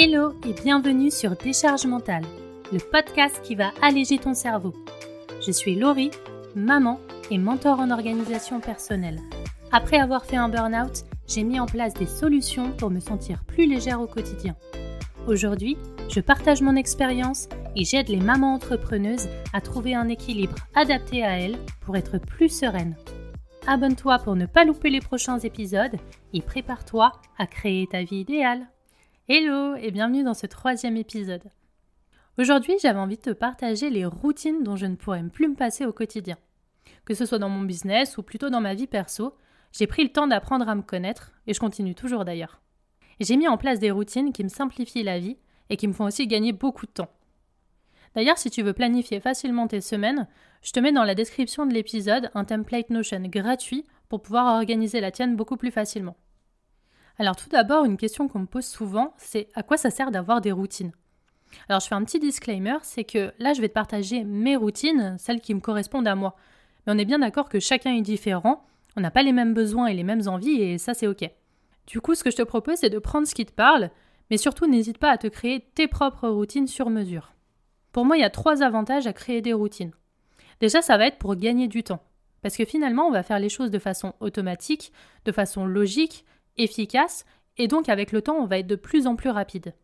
Hello et bienvenue sur Décharge mentale, le podcast qui va alléger ton cerveau. Je suis Laurie, maman et mentor en organisation personnelle. Après avoir fait un burn-out, j'ai mis en place des solutions pour me sentir plus légère au quotidien. Aujourd'hui, je partage mon expérience et j'aide les mamans entrepreneuses à trouver un équilibre adapté à elles pour être plus sereines. Abonne-toi pour ne pas louper les prochains épisodes et prépare-toi à créer ta vie idéale. Hello et bienvenue dans ce troisième épisode. Aujourd'hui, j'avais envie de te partager les routines dont je ne pourrais plus me passer au quotidien. Que ce soit dans mon business ou plutôt dans ma vie perso, j'ai pris le temps d'apprendre à me connaître et je continue toujours d'ailleurs. J'ai mis en place des routines qui me simplifient la vie et qui me font aussi gagner beaucoup de temps. D'ailleurs, si tu veux planifier facilement tes semaines, je te mets dans la description de l'épisode un template Notion gratuit pour pouvoir organiser la tienne beaucoup plus facilement. Alors tout d'abord, une question qu'on me pose souvent, c'est à quoi ça sert d'avoir des routines? Alors je fais un petit disclaimer, c'est que là je vais te partager mes routines, celles qui me correspondent à moi. Mais on est bien d'accord que chacun est différent, on n'a pas les mêmes besoins et les mêmes envies et ça c'est ok. Du coup, ce que je te propose, c'est de prendre ce qui te parle, mais surtout n'hésite pas à te créer tes propres routines sur mesure. Pour moi, il y a trois avantages à créer des routines. Déjà, ça va être pour gagner du temps. Parce que finalement, on va faire les choses de façon automatique, de façon logique, efficace, et donc avec le temps, on va être de plus en plus rapide.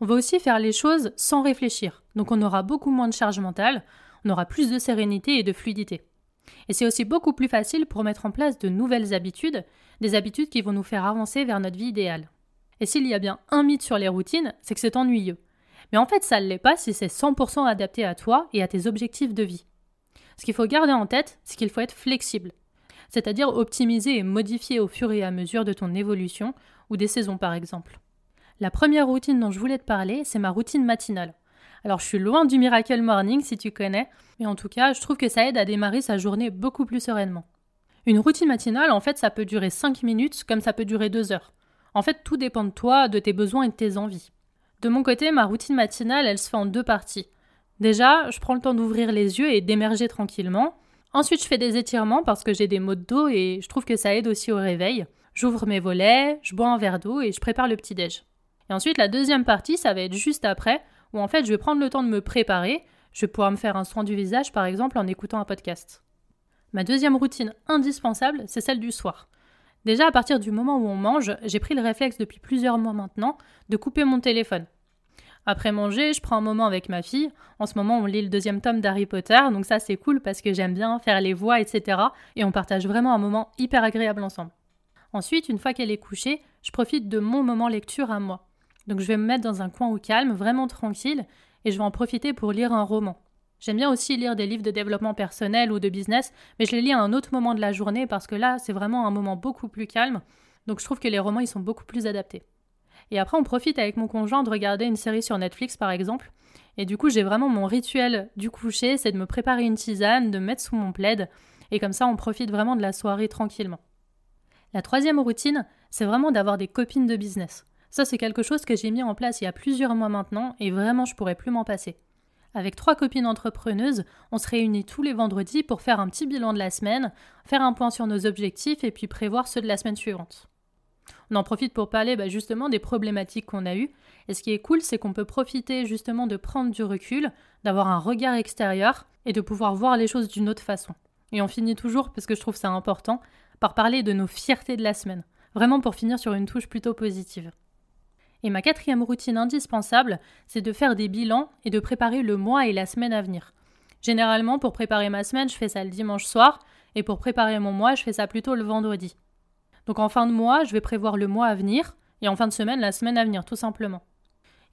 On va aussi faire les choses sans réfléchir, donc on aura beaucoup moins de charge mentale, on aura plus de sérénité et de fluidité. Et c'est aussi beaucoup plus facile pour mettre en place de nouvelles habitudes, des habitudes qui vont nous faire avancer vers notre vie idéale. Et s'il y a bien un mythe sur les routines, c'est que c'est ennuyeux. Mais en fait, ça ne l'est pas si c'est 100% adapté à toi et à tes objectifs de vie. Ce qu'il faut garder en tête, c'est qu'il faut être flexible c'est-à-dire optimiser et modifier au fur et à mesure de ton évolution ou des saisons par exemple. La première routine dont je voulais te parler, c'est ma routine matinale. Alors je suis loin du Miracle Morning si tu connais, mais en tout cas, je trouve que ça aide à démarrer sa journée beaucoup plus sereinement. Une routine matinale, en fait, ça peut durer 5 minutes comme ça peut durer 2 heures. En fait, tout dépend de toi, de tes besoins et de tes envies. De mon côté, ma routine matinale, elle se fait en deux parties. Déjà, je prends le temps d'ouvrir les yeux et d'émerger tranquillement. Ensuite, je fais des étirements parce que j'ai des maux de dos et je trouve que ça aide aussi au réveil. J'ouvre mes volets, je bois un verre d'eau et je prépare le petit-déj. Et ensuite, la deuxième partie, ça va être juste après, où en fait, je vais prendre le temps de me préparer. Je vais pouvoir me faire un soin du visage, par exemple, en écoutant un podcast. Ma deuxième routine indispensable, c'est celle du soir. Déjà, à partir du moment où on mange, j'ai pris le réflexe depuis plusieurs mois maintenant de couper mon téléphone. Après manger, je prends un moment avec ma fille. En ce moment, on lit le deuxième tome d'Harry Potter, donc ça c'est cool parce que j'aime bien faire les voix, etc. Et on partage vraiment un moment hyper agréable ensemble. Ensuite, une fois qu'elle est couchée, je profite de mon moment lecture à moi. Donc je vais me mettre dans un coin au calme, vraiment tranquille, et je vais en profiter pour lire un roman. J'aime bien aussi lire des livres de développement personnel ou de business, mais je les lis à un autre moment de la journée parce que là, c'est vraiment un moment beaucoup plus calme. Donc je trouve que les romans, ils sont beaucoup plus adaptés. Et après, on profite avec mon conjoint de regarder une série sur Netflix, par exemple. Et du coup, j'ai vraiment mon rituel du coucher, c'est de me préparer une tisane, de me mettre sous mon plaid. Et comme ça, on profite vraiment de la soirée tranquillement. La troisième routine, c'est vraiment d'avoir des copines de business. Ça, c'est quelque chose que j'ai mis en place il y a plusieurs mois maintenant et vraiment, je pourrais plus m'en passer. Avec trois copines entrepreneuses, on se réunit tous les vendredis pour faire un petit bilan de la semaine, faire un point sur nos objectifs et puis prévoir ceux de la semaine suivante. On en profite pour parler bah, justement des problématiques qu'on a eues. Et ce qui est cool, c'est qu'on peut profiter justement de prendre du recul, d'avoir un regard extérieur et de pouvoir voir les choses d'une autre façon. Et on finit toujours, parce que je trouve ça important, par parler de nos fiertés de la semaine. Vraiment pour finir sur une touche plutôt positive. Et ma quatrième routine indispensable, c'est de faire des bilans et de préparer le mois et la semaine à venir. Généralement, pour préparer ma semaine, je fais ça le dimanche soir, et pour préparer mon mois, je fais ça plutôt le vendredi. Donc en fin de mois, je vais prévoir le mois à venir et en fin de semaine, la semaine à venir, tout simplement.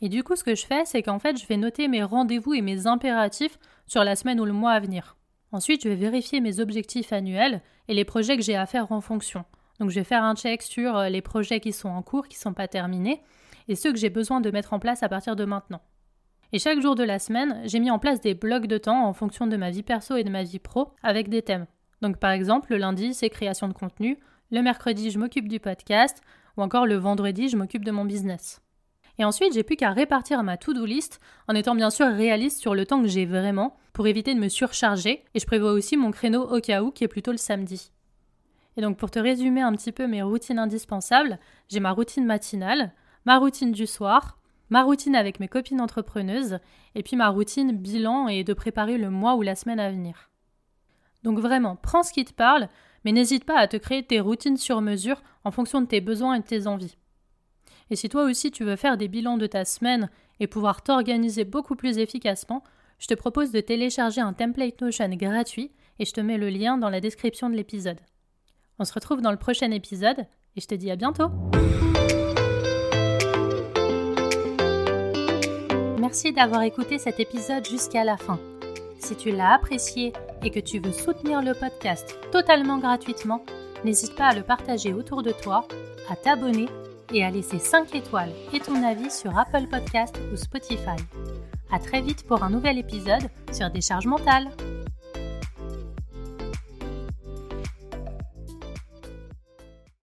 Et du coup, ce que je fais, c'est qu'en fait, je vais noter mes rendez-vous et mes impératifs sur la semaine ou le mois à venir. Ensuite, je vais vérifier mes objectifs annuels et les projets que j'ai à faire en fonction. Donc, je vais faire un check sur euh, les projets qui sont en cours, qui ne sont pas terminés, et ceux que j'ai besoin de mettre en place à partir de maintenant. Et chaque jour de la semaine, j'ai mis en place des blocs de temps en fonction de ma vie perso et de ma vie pro avec des thèmes. Donc par exemple, le lundi, c'est création de contenu, le mercredi, je m'occupe du podcast, ou encore le vendredi, je m'occupe de mon business. Et ensuite, j'ai plus qu'à répartir ma to-do list en étant bien sûr réaliste sur le temps que j'ai vraiment pour éviter de me surcharger. Et je prévois aussi mon créneau au cas où qui est plutôt le samedi. Et donc, pour te résumer un petit peu mes routines indispensables, j'ai ma routine matinale, ma routine du soir, ma routine avec mes copines entrepreneuses, et puis ma routine bilan et de préparer le mois ou la semaine à venir. Donc vraiment, prends ce qui te parle, mais n'hésite pas à te créer tes routines sur mesure en fonction de tes besoins et de tes envies. Et si toi aussi tu veux faire des bilans de ta semaine et pouvoir t'organiser beaucoup plus efficacement, je te propose de télécharger un template Notion gratuit et je te mets le lien dans la description de l'épisode. On se retrouve dans le prochain épisode et je te dis à bientôt. Merci d'avoir écouté cet épisode jusqu'à la fin. Si tu l'as apprécié et que tu veux soutenir le podcast totalement gratuitement, n'hésite pas à le partager autour de toi, à t'abonner et à laisser 5 étoiles et ton avis sur Apple Podcast ou Spotify. À très vite pour un nouvel épisode sur Décharge mentale.